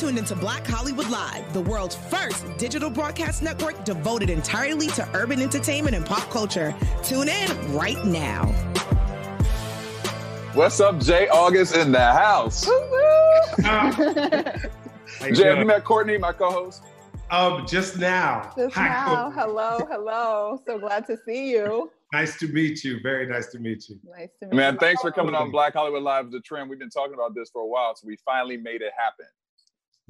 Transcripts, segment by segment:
tuned into Black Hollywood Live, the world's first digital broadcast network devoted entirely to urban entertainment and pop culture. Tune in right now. What's up, Jay August in the house? Jay, have you met Courtney, my co-host? Um, just now. Just Hi, now. Courtney. Hello, hello. So glad to see you. Nice to meet you. Very nice to meet you. Nice to meet Man, you. Man, thanks for coming on Black Hollywood Live, the trend. We've been talking about this for a while, so we finally made it happen.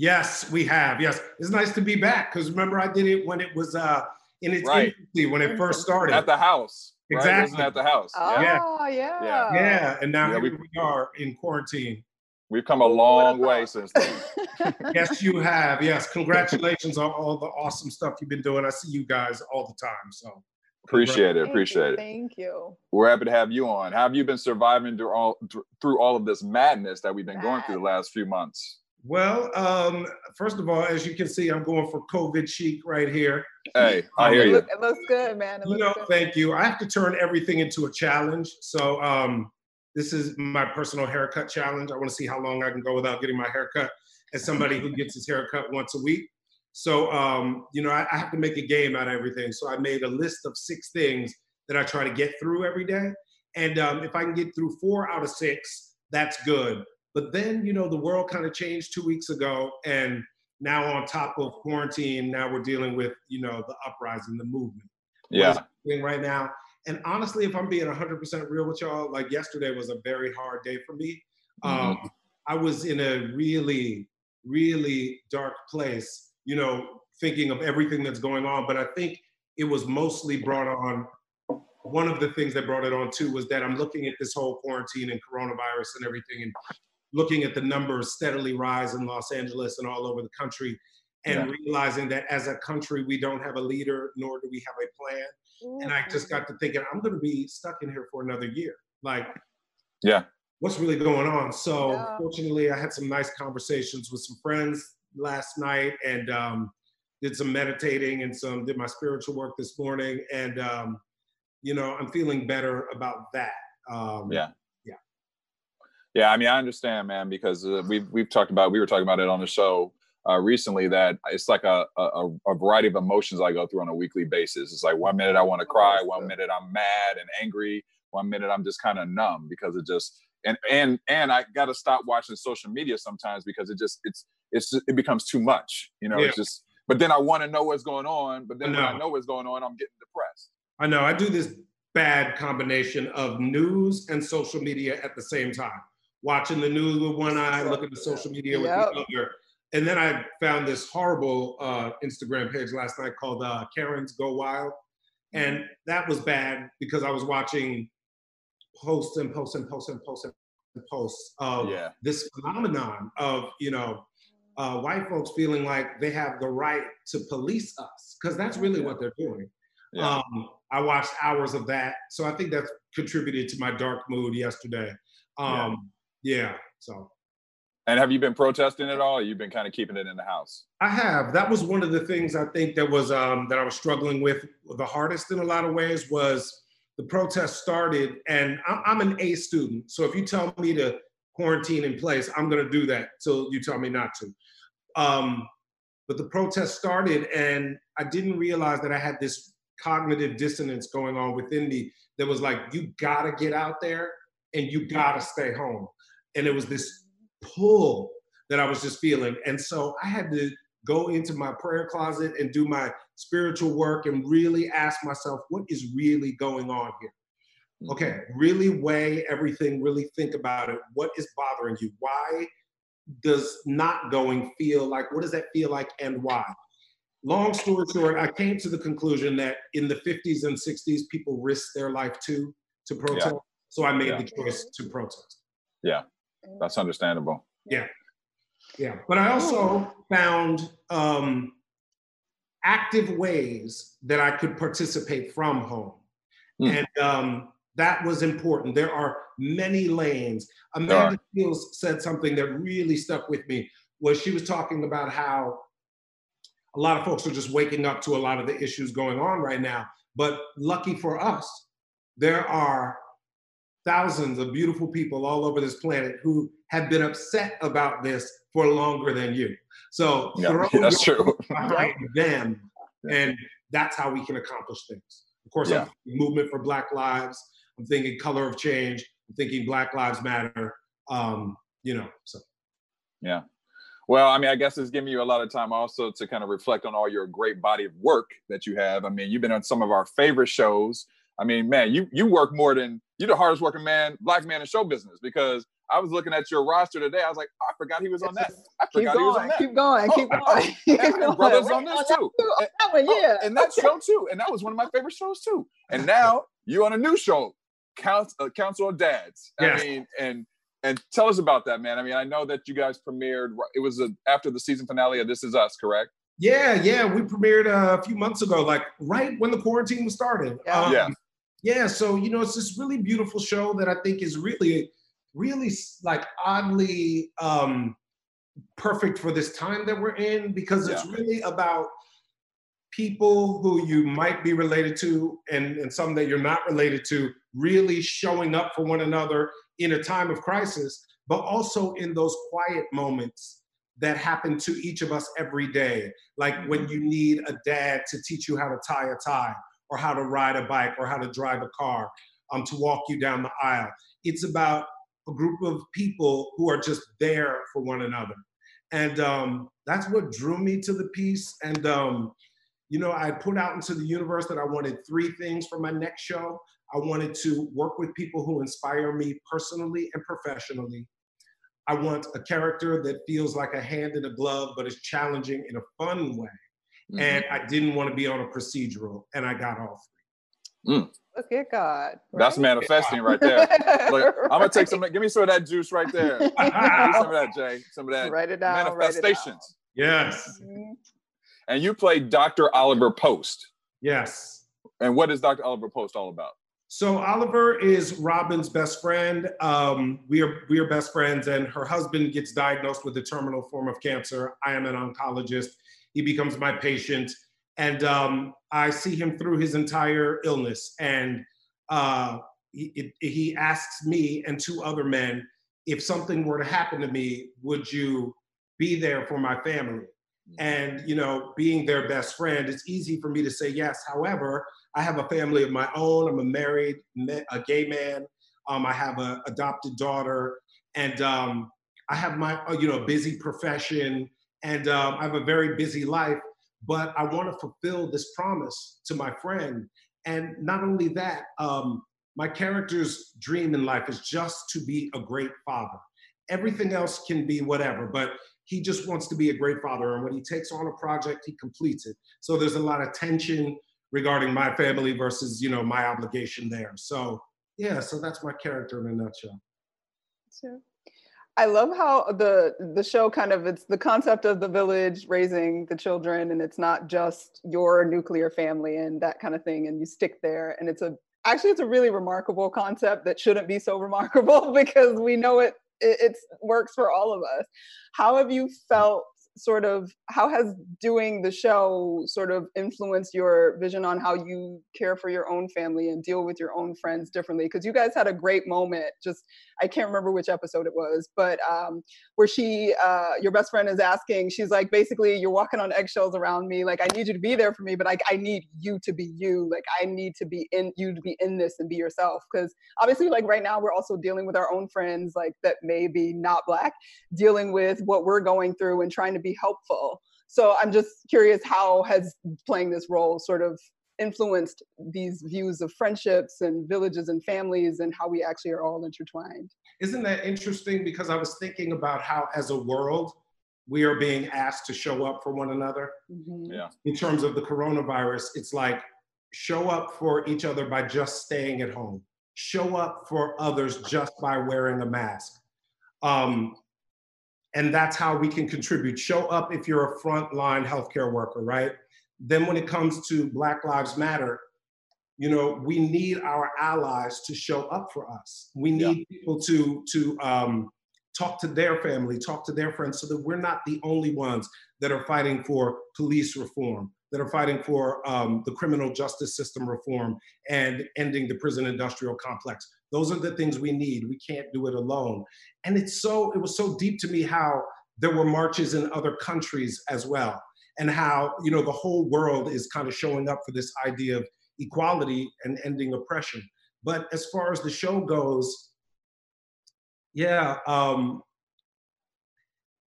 Yes, we have. Yes, it's nice to be back because remember I did it when it was uh in its right. infancy when it first started at the house. Exactly right? at the house. Oh yeah. yeah. Yeah. Yeah, and now yeah, we, we are in quarantine. We've come a long way since then. yes, you have. Yes, congratulations on all the awesome stuff you've been doing. I see you guys all the time. So appreciate it. Appreciate you, it. Thank you. We're happy to have you on. How have you been surviving through all through all of this madness that we've been going through the last few months? Well, um, first of all, as you can see, I'm going for COVID chic right here. Hey, I hear it you. Look, it looks good, man. It you know, good. thank you. I have to turn everything into a challenge. So um, this is my personal haircut challenge. I want to see how long I can go without getting my haircut as somebody who gets his haircut once a week. So, um, you know, I, I, have to make a game out of everything. So I made a list of six things that I try to get through every day. And um, if I can get through four out of six, that's good. But then, you know, the world kind of changed two weeks ago. And now on top of quarantine, now we're dealing with, you know, the uprising, the movement. Yeah. Right now. And honestly, if I'm being 100% real with y'all, like yesterday was a very hard day for me. Mm-hmm. Um, I was in a really, really dark place, you know, thinking of everything that's going on. But I think it was mostly brought on. One of the things that brought it on too was that I'm looking at this whole quarantine and coronavirus and everything, and looking at the numbers steadily rise in Los Angeles and all over the country, and yeah. realizing that as a country we don't have a leader, nor do we have a plan. Mm-hmm. And I just got to thinking, I'm going to be stuck in here for another year. Like, yeah, what's really going on? So yeah. fortunately, I had some nice conversations with some friends last night, and um, did some meditating and some did my spiritual work this morning, and um, you know, I'm feeling better about that. Um, yeah. Yeah. I mean, I understand, man, because uh, we've we've talked about we were talking about it on the show uh, recently that it's like a, a, a variety of emotions I go through on a weekly basis. It's like one minute I want to cry, one minute I'm mad and angry, one minute I'm just kind of numb because it just and and and I got to stop watching social media sometimes because it just it's it's just, it becomes too much. You know, yeah. it's just. But then I want to know what's going on. But then I when I know what's going on, I'm getting depressed. I know. I do this bad combination of news and social media at the same time. Watching the news with one eye, looking at social media with yep. the other and then I found this horrible uh, Instagram page last night called uh, Karen's Go Wild, and mm-hmm. that was bad because I was watching posts and posts and posts and posts and posts of yeah. this phenomenon of you know uh, white folks feeling like they have the right to police us because that's really yeah. what they're doing. Yeah. Um, I watched hours of that, so I think that's contributed to my dark mood yesterday. Um, yeah. so and have you been protesting at all? you've been kind of keeping it in the house? I have. That was one of the things I think that was um, that I was struggling with the hardest in a lot of ways was the protest started, and I'm an A student. So if you tell me to quarantine in place, I'm going to do that till you tell me not to. Um, but the protest started, and I didn't realize that I had this cognitive dissonance going on within me that was like, you got to get out there and you got to stay home. And it was this pull that I was just feeling. And so I had to go into my prayer closet and do my spiritual work and really ask myself, what is really going on here? Mm-hmm. Okay, really weigh everything, really think about it. What is bothering you? Why does not going feel like, what does that feel like and why? Long story short, I came to the conclusion that in the 50s and 60s, people risked their life too to protest. Yeah. So I made yeah. the choice to protest. Yeah. That's understandable. Yeah. Yeah. But I also found um, active ways that I could participate from home. Mm. And um, that was important. There are many lanes. Amanda Seales said something that really stuck with me was she was talking about how a lot of folks are just waking up to a lot of the issues going on right now. But lucky for us, there are thousands of beautiful people all over this planet who have been upset about this for longer than you. So yeah, that's true. behind them, and that's how we can accomplish things. Of course, yeah. movement for Black Lives. I'm thinking color of change. I'm thinking Black Lives Matter. Um, you know, so yeah. Well, I mean, I guess it's giving you a lot of time also to kind of reflect on all your great body of work that you have. I mean, you've been on some of our favorite shows. I mean, man, you you work more than you're the hardest working man, black man in show business because I was looking at your roster today. I was like, oh, I forgot he was on that. I forgot he was on that. Keep going, oh, keep going. and, and brothers on this too. And, that one, yeah. and that show too. And that was one of my favorite shows too. And now you on a new show, Council, uh, Council of Dads. I yes. mean, and and tell us about that, man. I mean, I know that you guys premiered. It was a, after the season finale of This Is Us, correct? Yeah, yeah. We premiered uh, a few months ago, like right when the quarantine was started. Yeah. Um, yeah. Yeah. So you know, it's this really beautiful show that I think is really, really like oddly um, perfect for this time that we're in because it's yeah. really about people who you might be related to and, and some that you're not related to really showing up for one another in a time of crisis, but also in those quiet moments that happen to each of us every day. Like when you need a dad to teach you how to tie a tie, or how to ride a bike, or how to drive a car, um, to walk you down the aisle. It's about a group of people who are just there for one another. And um, that's what drew me to the piece. And, um, you know, I put out into the universe that I wanted three things for my next show. I wanted to work with people who inspire me personally and professionally. I want a character that feels like a hand in a glove, but is challenging in a fun way. Mm-hmm. And I didn't want to be on a procedural, and I got all three. Mm. Look at God. Right? That's manifesting right there. Look, I'm gonna take some. Give me some of that juice right there. some of that, Jay. Some of that. Write it down. Manifestations. It yes. Mm-hmm. And you played Dr. Oliver Post. Yes. And what is Dr. Oliver Post all about? So Oliver is Robin's best friend. Um, we are we are best friends, and her husband gets diagnosed with a terminal form of cancer. I am an oncologist. He becomes my patient, and um, I see him through his entire illness. And uh, he, he asks me and two other men, if something were to happen to me, would you be there for my family? And you know, being their best friend, it's easy for me to say yes. However, I have a family of my own. I'm a married, a gay man. Um, I have an adopted daughter, and um, I have my, uh, you know, busy profession, and um, I have a very busy life. But I want to fulfill this promise to my friend, and not only that, um, my character's dream in life is just to be a great father. Everything else can be whatever, but he just wants to be a great father. And when he takes on a project, he completes it. So there's a lot of tension regarding my family versus you know my obligation there so yeah so that's my character in a nutshell sure. I love how the the show kind of it's the concept of the village raising the children and it's not just your nuclear family and that kind of thing and you stick there. And it's a actually it's a really remarkable concept that shouldn't be so remarkable because we know it it, works for all of us. How have you hmm. felt sort of how has doing the show sort of influenced your vision on how you care for your own family and deal with your own friends differently? Because you guys had a great moment just i can't remember which episode it was but um, where she uh, your best friend is asking she's like basically you're walking on eggshells around me like i need you to be there for me but like i need you to be you like i need to be in you to be in this and be yourself. Because obviously like right now we're also dealing with our own friends like that may be not black dealing with what we're going through and trying to be helpful. So I'm just curious how has playing this role sort of influenced these views of friendships and villages and families and how we actually are all intertwined. Isn't that interesting? Because I was thinking about how, as a world, we are being asked to show up for one another. Mm-hmm. Yeah. In terms of the coronavirus, it's like show up for each other by just staying at home, show up for others just by wearing a mask. Um, and that's how we can contribute. Show up if you're a frontline healthcare worker, right? Then when it comes to Black Lives Matter, you know, we need our allies to show up for us. We need yeah. people to to um, talk to their family, talk to their friends, so that we're not the only ones that are fighting for police reform, that are fighting for um, the criminal justice system reform and ending the prison industrial complex. Those are the things we need. We can't do it alone. And it's so, it was so deep to me how there were marches in other countries as well. And how, you know, the whole world is kind of showing up for this idea of equality and ending oppression. But as far as the show goes, yeah, um,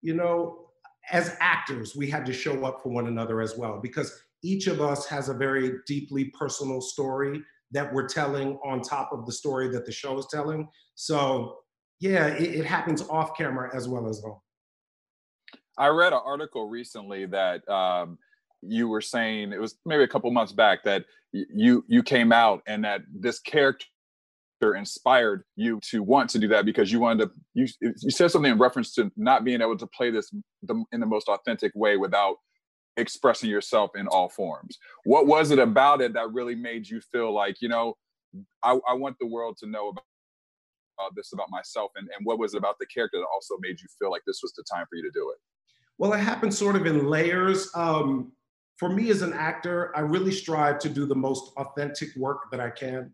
you know, as actors, we had to show up for one another as well because each of us has a very deeply personal story that we're telling on top of the story that the show is telling. So, yeah, it, it happens off camera as well as on. I read an article recently that um, you were saying it was maybe a couple months back that you you came out and that this character inspired you to want to do that because you wanted to you you said something in reference to not being able to play this the, in the most authentic way without expressing yourself in all forms. What was it about it that really made you feel like you know i, I want the world to know about, about this about myself and, and what was it about the character that also made you feel like this was the time for you to do it? Well it happened sort of in layers. Um, for me as an actor i really strive to do the most authentic work that i can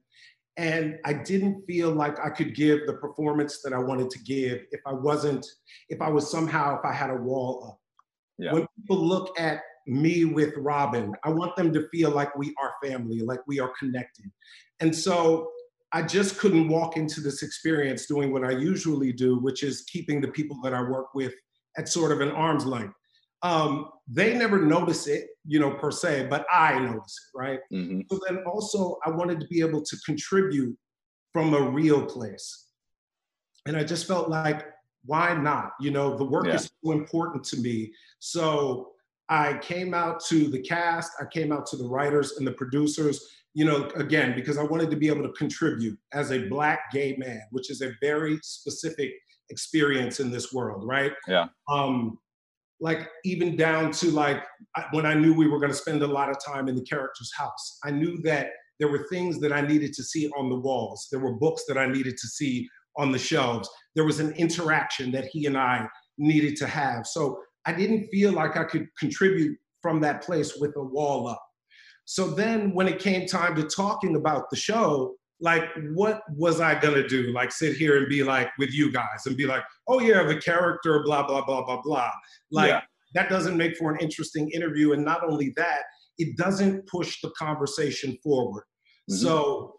and I didn't feel like I could give the performance that I wanted to give if I wasn't, if I was somehow, if I had a wall up. Yeah. When people look at me with Robin, I want them to feel like we are family, like we are connected. And so I just couldn't walk into this experience doing what I usually do, which is keeping the people that I work with at sort of an arm's length um, they never notice it, you know, per se, but I notice it, right? Mm-hmm. So then also, I wanted to be able to contribute from a real place. And I just felt like, why not? You know, the work yeah. is so important to me. So I came out to the cast, I came out to the writers and the producers, you know, again, because I wanted to be able to contribute as a Black gay man, which is a very specific experience in this world, right? Yeah. Um, like even down to like when I knew we were going to spend a lot of time in the character's house. I knew that there were things that I needed to see on the walls. There were books that I needed to see on the shelves. There was an interaction that he and I needed to have. So I didn't feel like I could contribute from that place with a wall up. So then when it came time to talking about the show, like what was I gonna do? Like sit here and be like with you guys and be like, oh yeah, the character, blah, blah, blah, blah, blah. Like yeah. that doesn't make for an interesting interview. And not only that, it doesn't push the conversation forward. Mm-hmm. So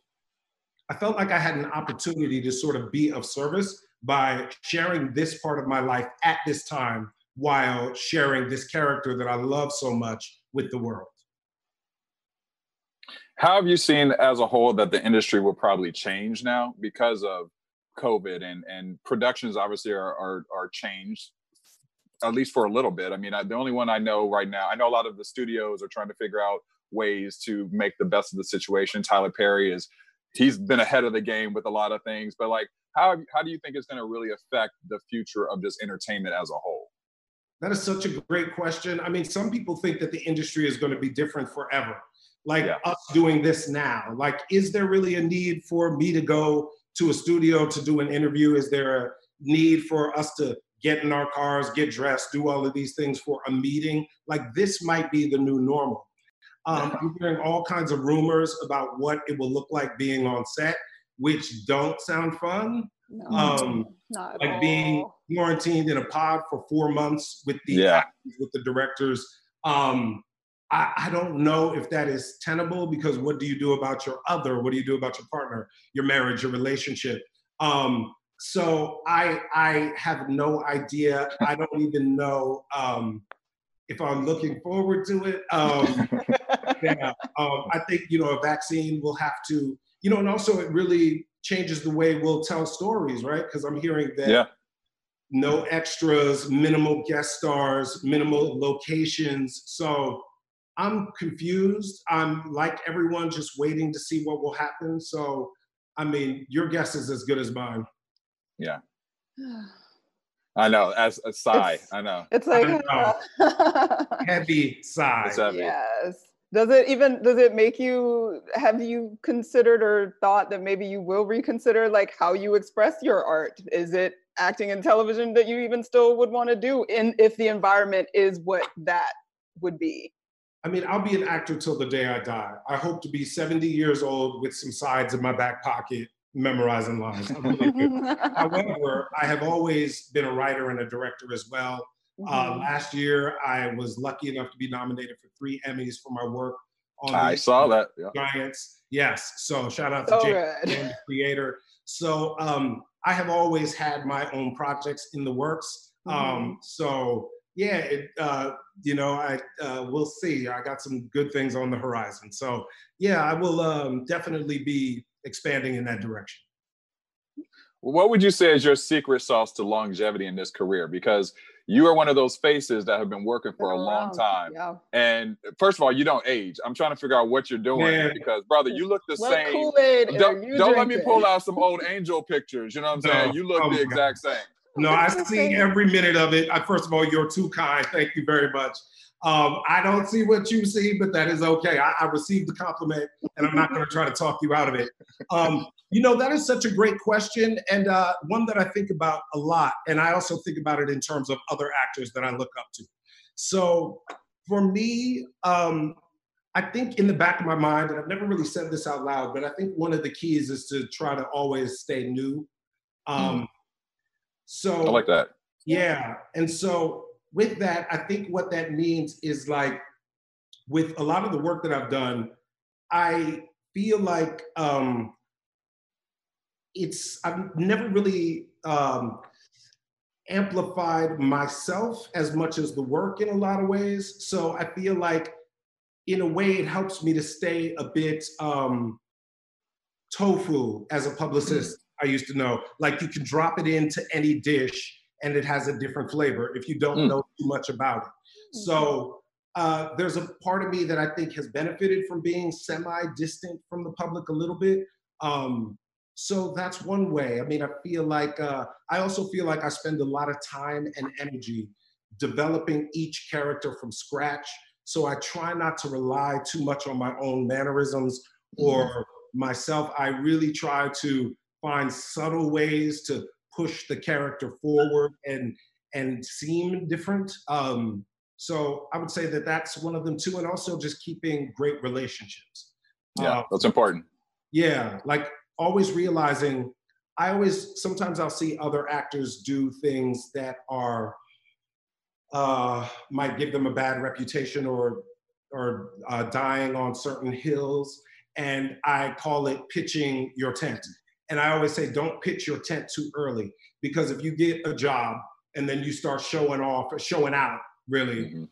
I felt like I had an opportunity to sort of be of service by sharing this part of my life at this time while sharing this character that I love so much with the world. How have you seen as a whole that the industry will probably change now because of COVID and and productions obviously are are, are changed at least for a little bit. I mean, I, the only one I know right now, I know a lot of the studios are trying to figure out ways to make the best of the situation. Tyler Perry is he's been ahead of the game with a lot of things, but like how how do you think it's going to really affect the future of just entertainment as a whole? That is such a great question. I mean, some people think that the industry is going to be different forever like yeah. us doing this now. Like, is there really a need for me to go to a studio to do an interview? Is there a need for us to get in our cars, get dressed, do all of these things for a meeting? Like, this might be the new normal. Um, I'm hearing all kinds of rumors about what it will look like being on set, which don't sound fun. No, um, like all. being quarantined in a pod for four months with the yeah. with the directors. Um, I, I, don't know if that is tenable because what do you do about your other? What do you do about your partner, your marriage, your relationship? Um, so I I have no idea. I don't even know um, if I'm looking forward to it. Um, yeah, um, I think you know a vaccine will have to you know, and also it really changes the way we'll tell stories, right? Because I'm hearing that. Yeah. No extras, minimal guest stars, minimal locations. So I'm confused. I'm like everyone, just waiting to see what will happen. So, I mean, your guess is as good as mine. Yeah. I know. As a sigh, it's, I know. It's like know. heavy sigh. Heavy. Yes. Does it even does it make you have you considered or thought that maybe you will reconsider like how you express your art? Is it acting in television that you even still would want to do in if the environment is what that would be? I mean, I'll be an actor till the day I die. I hope to be 70 years old with some sides in my back pocket memorizing lines. Really However, I have always been a writer and a director as well. Uh, Mhm. last year, I was lucky enough to be nominated for three Emmys for my work on I the saw that. Yeah. Giants. Yes. So shout out to So James, the creator. So um, I have always had my own projects in the works. Um, so yeah, it, uh, you know, I uh, we'll see. I got some good things on the horizon. So yeah, I will um, definitely be expanding in that direction. What would you say is your secret sauce to longevity in this career? Because you are one of those faces that have been working for a long time. Yeah. And first of all, you don't age. I'm trying to figure out what you're doing Man. because, brother, you look the What same. Kool-Aid Don't, don't let me pull out some old angel pictures. You know what I'm saying? No. You look Oh the my exact same. No, I see every minute of it. I, first of all, you're too kind. Thank you very much. Um, I don't see what you see, but that is okay. I, I received the compliment, and I'm not going to try to talk you out of it. Um, you know, that is such a great question, and uh, one that I think about a lot. And I also think about it in terms of other actors that I look up to. So for me, um, I think in the back of my mind, and I've never really said this out loud, but I think one of the keys is to try to always stay new. Um, so I like that. yeah. And so with that, I think what that means is like with a lot of the work that I've done, I feel like um it's I've never really um amplified myself as much as the work in a lot of ways. So I feel like in a way it helps me to stay a bit um tofu as a publicist I used to know. Like you can drop it into any dish and it has a different flavor if you don't Mm. know too much about it. So uh, there's a part of me that I think has benefited from being semi-distant from the public a little bit. Um, so that's one way. I mean, I feel like uh, I also feel like I spend a lot of time and energy developing each character from scratch. So I try not to rely too much on my own mannerisms or myself. I really try to find subtle ways to push the character forward and and seem different. Um, so I would say that that's one of them too, and also just keeping great relationships. Yeah, Uh, that's important. yeah, like always realizing. I always sometimes I'll see other actors do things that are uh, might give them a bad reputation or or uh, dying on certain hills, and I call it pitching your tent. And I always say, don't pitch your tent too early because if you get a job and then you start showing off, or showing out, really, Mhm.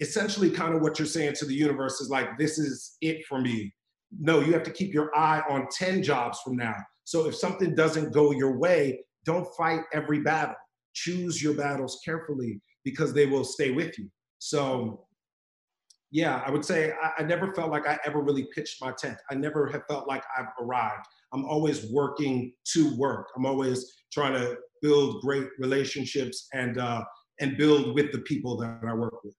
essentially kind of what you're saying to the universe is like, this is it for me. No, you have to keep your eye on 10 jobs from now. So if something doesn't go your way, don't fight every battle. Choose your battles carefully because they will stay with you. So, yeah, I would say I, I never felt like I ever really pitched my tent. I never have felt like I've arrived. I'm always working to work. I'm always trying to build great relationships and uh, and build with the people that I work with.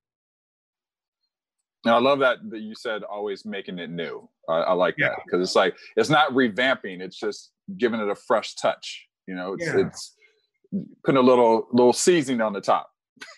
Now, I love that that you said always making it new. I, I like Yeah. that because it's like it's not revamping; it's just giving it a fresh touch. You know, it's Yeah. it's putting a little little seasoning on the top.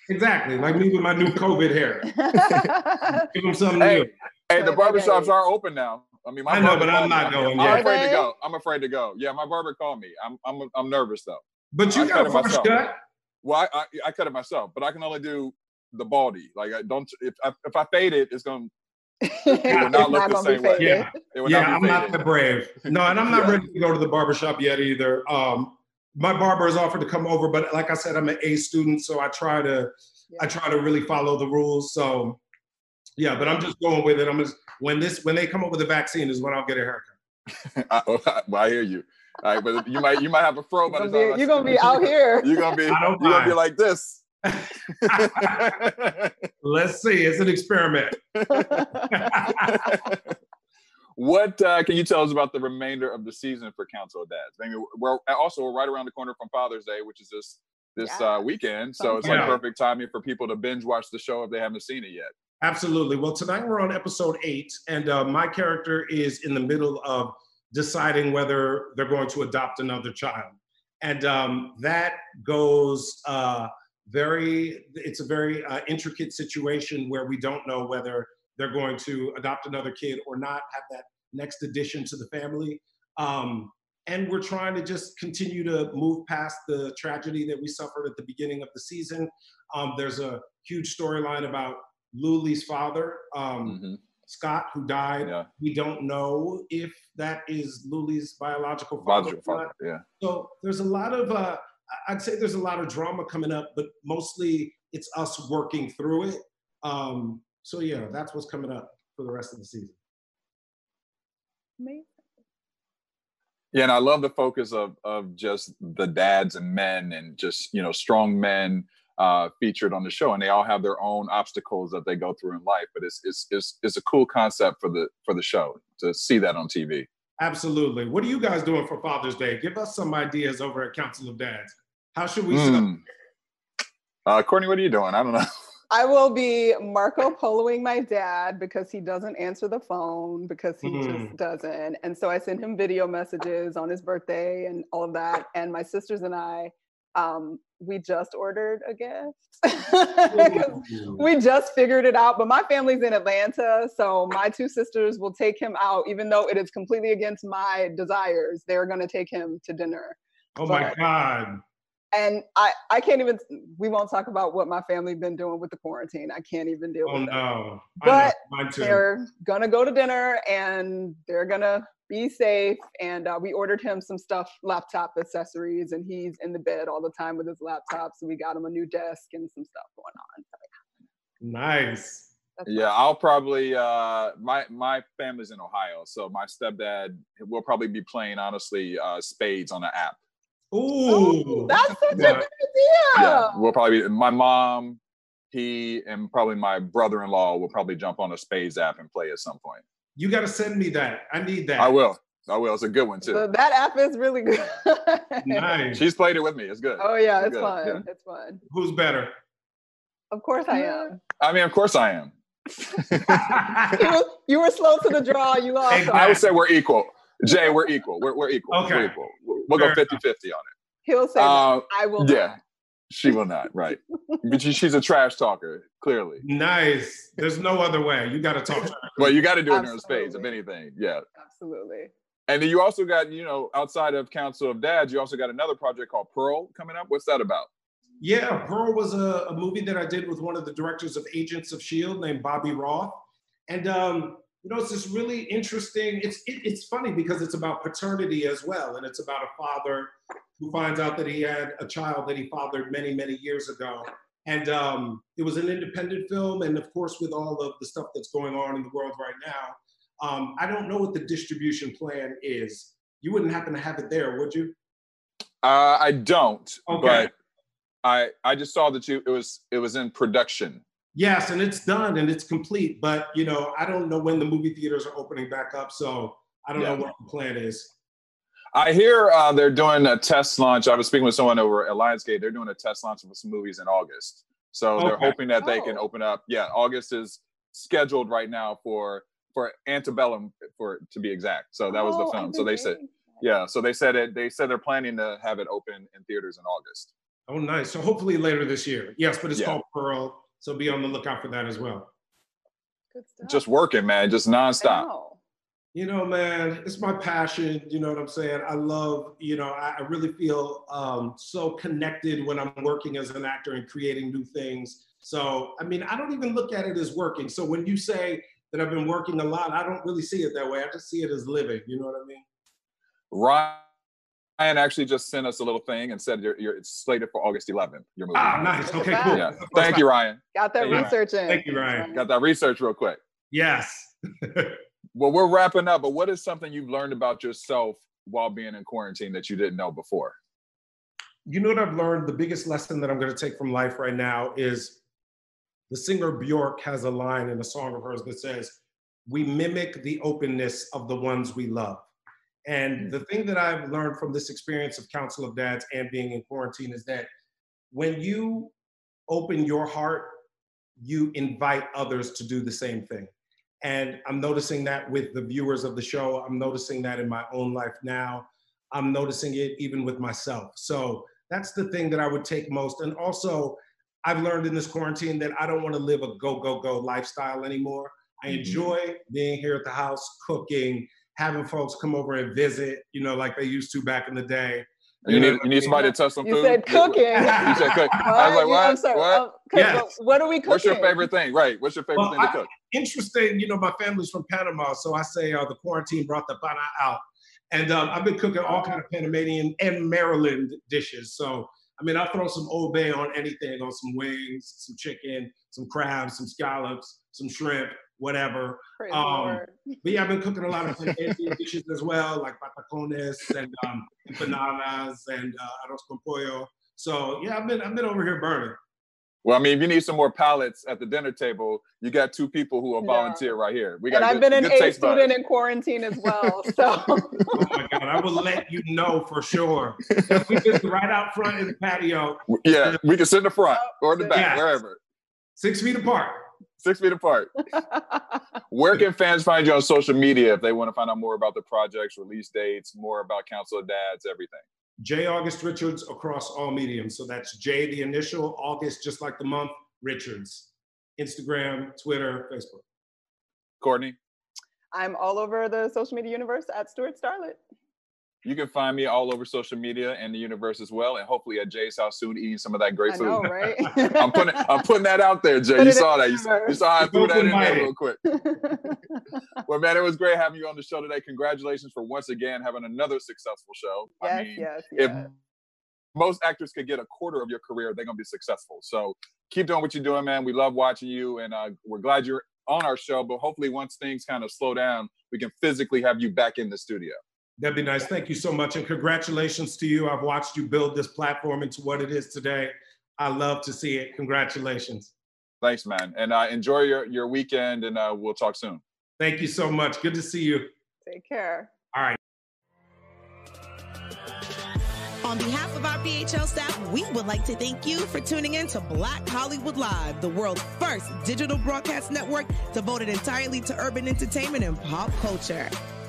Exactly, like me with my new COVID hair. Give them something Hey, new. Hey, the Right, right, barbershops are open now. I mean, my I know, but I'm called me. not going I'm yet. afraid to go. I'm afraid to go. Yeah, my barber called me. I'm I'm I'm nervous though. But you I got cut a it fresh myself. cut. Well, I, I I cut it myself, but I can only do the baldy. Like I don't if I, if I fade it, it's gonna it will not look the same way. Yeah, yeah, not I'm be not faded. that brave. No, and I'm not Yeah. ready to go to the barbershop yet either. Um, my barber has offered to come over, but like I said, I'm an A student, so I try to I try to really follow the rules. So yeah, but I'm just going with it. I'm just when this when they come up with the vaccine is when I'll get a haircut. I, well, I hear you. All right, but you might you might have a fro by You're the gonna time. be, you're gonna be out here. You're gonna be you're gonna be like this. Let's see, it's an experiment. what uh, can you tell us about the remainder of the season for Council of Dads? I mean, we're also we're right around the corner from Father's Day, which is this this uh, weekend. So it's like Yeah. perfect timing for people to binge watch the show if they haven't seen it yet. Absolutely. Well, tonight we're on episode eight, and uh, my character is in the middle of deciding whether they're going to adopt another child. And um, that goes uh, very, it's a very uh, intricate situation where we don't know whether they're going to adopt another kid or not, have that next addition to the family. Um, and we're trying to just continue to move past the tragedy that we suffered at the beginning of the season. Um, there's a huge storyline about Luly's father, um, mm-hmm. Scott, who died. Yeah. We don't know if that is Luly's biological father. Biological father yeah. So there's a lot of, uh, I'd say there's a lot of drama coming up, but mostly it's us working through it. Um, so yeah, that's what's coming up for the rest of the season. Amazing. Yeah, and I love the focus of of just the dads and men and just you know strong men uh, featured on the show, and they all have their own obstacles that they go through in life. But it's it's it's, it's a cool concept for the for the show to see that on TV. Absolutely. What are you guys doing for Father's Day? Give us some ideas over at Council of Dads. How should we mm. Uh, Courtney, what are you doing? I don't know. I will be Marco Poloing my dad because he doesn't answer the phone because he mm. just doesn't. And so I send him video messages on his birthday and all of that. And my sisters and I, um, we just ordered a gift. we just figured it out. But my family's in Atlanta. So my two sisters will take him out, even though it is completely against my desires. They're going to take him to dinner. Oh but, my God and I, I can't even we won't talk about what my family been doing with the quarantine. I can't even deal oh, with that. No. But they're gonna go to dinner and they're gonna be safe. And uh, we ordered him some stuff, laptop accessories, and he's in the bed all the time with his laptop. So we got him a new desk and some stuff going on. Nice. That's yeah, I'll probably uh my my family's in Ohio, so my stepdad will probably be playing honestly uh spades on the app. Ooh, that's such yeah. a good idea. Yeah, we'll probably my mom, he, and probably my brother-in-law will probably jump on a spades app and play at some point. You got to send me that. I need that. I will. I will. It's a good one too. So that app is really good. nice. She's played it with me. It's good. Oh yeah, it's, it's fun. Yeah. It's fun. Who's better? Of course I am. I mean, of course I am. you, were, you, were, slow to the draw. You lost. I would say we're equal. Jay, we're equal. We're, we're equal. Okay. We're equal. We'll go 50 50 on it. He'll say, uh, I will. Yeah. Not. She will not, right? but she, she's a trash talker, clearly. Nice. There's no other way. You got to talk. well, you got to do it in her space, if anything. Yeah. Absolutely. And then you also got, you know, outside of Council of Dads, you also got another project called Pearl coming up. What's that about? Yeah, Pearl was a, a movie that I did with one of the directors of Agents of S.H.I.E.L.D. named Bobby Roth. And um, you know, it's this really interesting. It's it, it's funny because it's about paternity as well, and it's about a father who finds out that he had a child that he fathered many many years ago. And um, it was an independent film, and of course, with all of the stuff that's going on in the world right now, um, I don't know what the distribution plan is. You wouldn't happen to have it there, would you? Uh, I don't. Okay. But I I just saw that you it was it was in production. Yes, and it's done and it's complete. But you know, I don't know when the movie theaters are opening back up, so I don't yeah. know what the plan is. I hear uh, they're doing a test launch. I was speaking with someone over at Lionsgate. They're doing a test launch of some movies in August. So okay. they're hoping that they can oh. open up. Yeah, August is scheduled right now for for Antebellum for to be exact. So that was the oh, film. So they said, yeah. So they said it. They said they're planning to have it open in theaters in August. Oh, nice. So hopefully later this year. Yes, but it's yeah. called Pearl. So be on the lookout for that as well. Good stuff. Just working, man, just nonstop. You know, man, it's my passion. You know what I'm saying? I love, you know, I, I really feel um, so connected when I'm working as an actor and creating new things. So, I mean, I don't even look at it as working. So when you say that I've been working a lot, I don't really see it that way. I just see it as living. You know what I mean? Right Ryan actually just sent us a little thing and said you're, you're it's slated for August 11th. Your movie. Ah, nice. Okay, cool. Yeah. Thank you, Ryan. Got that Thank research in. Thank you, Ryan. Got that research real quick. Yes. well, we're wrapping up, but what is something you've learned about yourself while being in quarantine that you didn't know before? You know what I've learned? The biggest lesson that I'm going to take from life right now is the singer Bjork has a line in a song of hers that says, We mimic the openness of the ones we love. And mm. the thing that I've learned from this experience of Council of Dads and being in quarantine is that when you open your heart, you invite others to do the same thing. And I'm noticing that with the viewers of the show. I'm noticing that in my own life now. I'm noticing it even with myself. So that's the thing that I would take most. And also, I've learned in this quarantine that I don't want to live a go, go, go lifestyle anymore. I mm-hmm. enjoy being here at the house, cooking, having folks come over and visit, you know, like they used to back in the day. You need you need somebody to touch some food? You food. said cooking. You said cook. I was like, what? I'm sorry. What? um, 'cause Yes. what- What are we cooking? What's your favorite thing? Right. What's your favorite Well, thing to I- cook? Interesting, you know, my family's from Panama, so I say uh, the quarantine brought the pana out. And um, I've been cooking all kind of Panamanian and Maryland dishes. So, I mean, I'll throw some Old Bay on anything, on some wings, some chicken, some crabs, some scallops, some shrimp, whatever. Um, But yeah, I've been cooking a lot of Indian dishes as well, like patacones and um, empanadas and uh, arroz con pollo. So yeah, I've been I've been over here burning. Well, I mean, if you need some more palates at the dinner table, you got two people who will Yeah. volunteer right here. We got And I've good- been an A taste buds. student in quarantine as well. So Oh my God, I will let you know for sure. If we just right out front in the patio, Yeah, we can sit in the front or in the back, Yes. wherever. six feet apart. Six feet apart. Where can fans find you on social media if they want to find out more about the projects, release dates, more about Council of Dads, everything? J. August Richards across all mediums. So that's J, the initial, August, just like the month, Richards. Instagram, Twitter, Facebook. Courtney, I'm all over the social media universe at Stuart Starlet. You can find me all over social media and the universe as well, and hopefully at Jay's house soon eating some of that great I food. know, right? I'm putting I'm putting that out there, Jay. Put You saw that. You, you saw how I threw that in there real quick. Well, man, it was great having you on the show today. Congratulations for once again having another successful show. yes, I mean, yes, if most actors could get a quarter of your career, they're gonna be successful. So keep doing what you're doing, man. We love watching you, and uh, we're glad you're on our show. But hopefully, once things kind of slow down, we can physically have you back in the studio. That'd be nice. Thank you so much. And congratulations to you. I've watched you build this platform into what it is today. I love to see it. Congratulations. Thanks, man, and uh, enjoy your your weekend, and uh, we'll talk soon. Thank you so much. Good to see you. Take care. All right. On behalf of our BHL staff, we would like to thank you for tuning in to Black Hollywood Live, the world's first digital broadcast network devoted entirely to urban entertainment and pop culture.